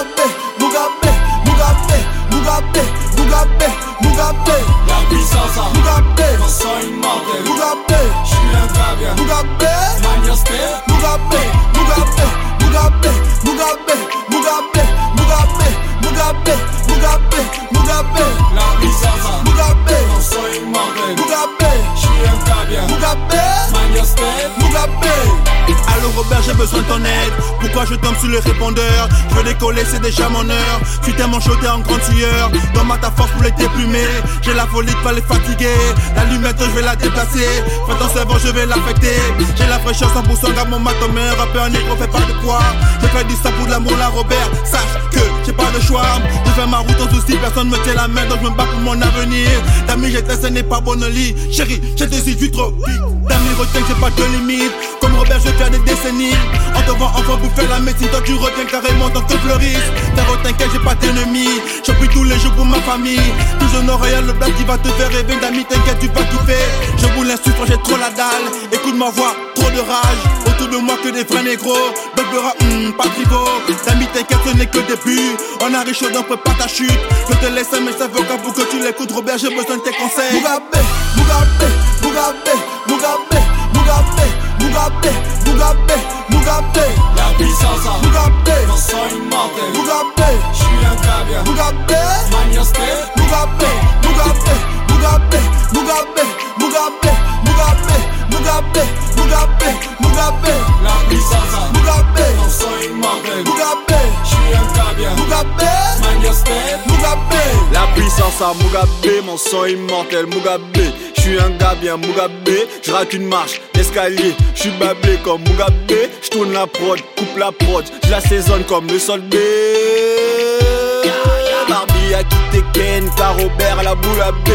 Mugabe, Mugabe, Mugabe, Mugabe, Mugabe, Mugabe. La puissance, Mugabe, non sono immortale, Mugabe, je suis un gabia, Mugabe, Magnospe, Mugabe, Mugabe, Mugabe, Mugabe, Mugabe, Mugabe, Mugabe, Mugabe, Mugabe. La puissance, Mugabe, non sono immortale, Mugabe, je suis un gabia, Mugabe. Robert, j'ai besoin de ton aide. Pourquoi je tombe sur le répondeur? Je veux décoller, c'est déjà mon heure. Tu t'es t'es en grande sueur. Dans ma ta force pour les déplumer. J'ai la folie de pas les fatiguer. L'allumette, je vais la déplacer. Fais ton cerveau, je vais l'affecter. J'ai la fraîcheur 100% gars, mon matomé. Rappeur négro, fais pas de quoi. Je fais du sang pour l'amour, la Robert. Sache que j'ai pas de choix. Je fais ma route en souci, personne me tient la main. Donc je me bats pour mon avenir. D'amis, j'étais, ce n'est pas bon lit. Chérie, j'ai des trop vite. D'amis, retiens j'ai pas de limite. Robert, je fais des décennies. On te voit enfin bouffer la médecine, toi tu retiens carrément tant que fleurisse. T'inquiète, j'ai pas d'ennemis. Je prie tous les jours pour ma famille. Toujours réel, le blague qui va te faire rêver. D'amis, t'inquiète, tu vas kiffer. Je vous l'insulte, j'ai trop la dalle. Écoute ma voix, trop de rage. Autour de moi que des vrais négros. Bébera, hum, pas tribaux. D'amis, t'inquiète, ce n'est que début. On arrive chaud, on peut pas ta chute. Je te laisse un message vocal pour que tu l'écoutes. Robert, j'ai besoin de tes conseils. Mugabe, Mugabe, Mugabe, Mugabe, Mugabe, Mugabe, Mugabe, la puissance, Mugabe, mon son immortel. Mugabe, Je suis un. Mugabe, Mania Step, Mugabe, Mugabe, Mugabe, Mugabe, Mugabe, Mugabe, Mugabe, Mugabe, Mugabe, la puissance, Mugabe, mon son immortel. Mugabe, Je suis un Mania Step, Mugabe. La puissance à Mugabe, mon son immortel Mugabe. Je suis un gars bien Mugabe, je rate une marche, l'escalier, je suis bablé comme Mugabe, je tourne la prod, coupe la prod, je la saisonne comme le sol B. Barbie a quitté Ken, car Robert la boule à B.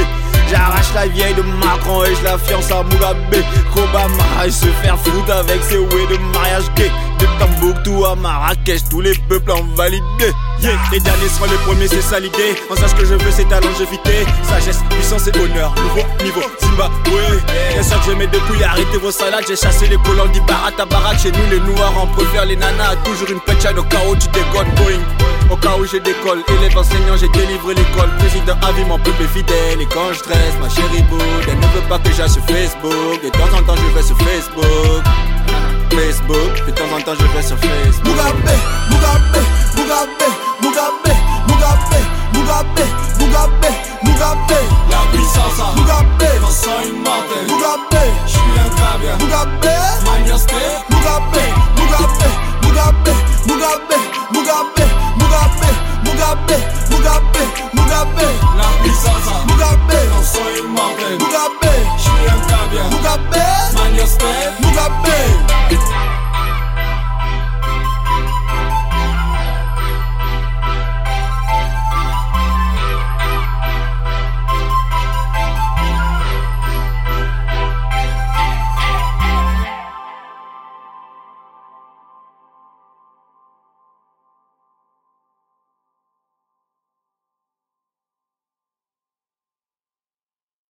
J'arrache la vieille de Macron et je la fiance à Mugabe Obama, il se faire foutre avec ses way de mariage gay De Tambouctou à Marrakech, tous les peuples ont validé. Yeah, les derniers seront les premiers, c'est ça l'idée. On sache que je veux, c'est ta longévité. Sagesse, puissance et honneur, nouveau niveau, Zimbabwe Bien sûr que je mets couilles, arrêtez vos salades. J'ai chassé les colons d'Ibarat à Barak Chez nous les noirs, on préfère les nanas. Toujours une punchline au cas où tu dégones, Boeing. Au cas où je décolle, élève enseignant, j'ai délivré l'école. Président à vie, mon peuple est fidèle. Et quand je stresse, ma chérie boude Elle ne veut pas que j'aille sur Facebook. De temps en temps je vais sur Facebook Facebook, puis de temps en temps je vais sur Facebook. Mugabe, Mugabe, Mugabe, Mugabe, Mugabe, Mugabe, Mugabe, Mugabe. La puissance à Mugabe, Vincent une mortelle. Mugabe, je suis un cabia. Mugabe, Magnasté. Mugabe, Mugabe, Mugabe, Mugabe, Mugabe, Mugabe, Mugabe, Mugabe.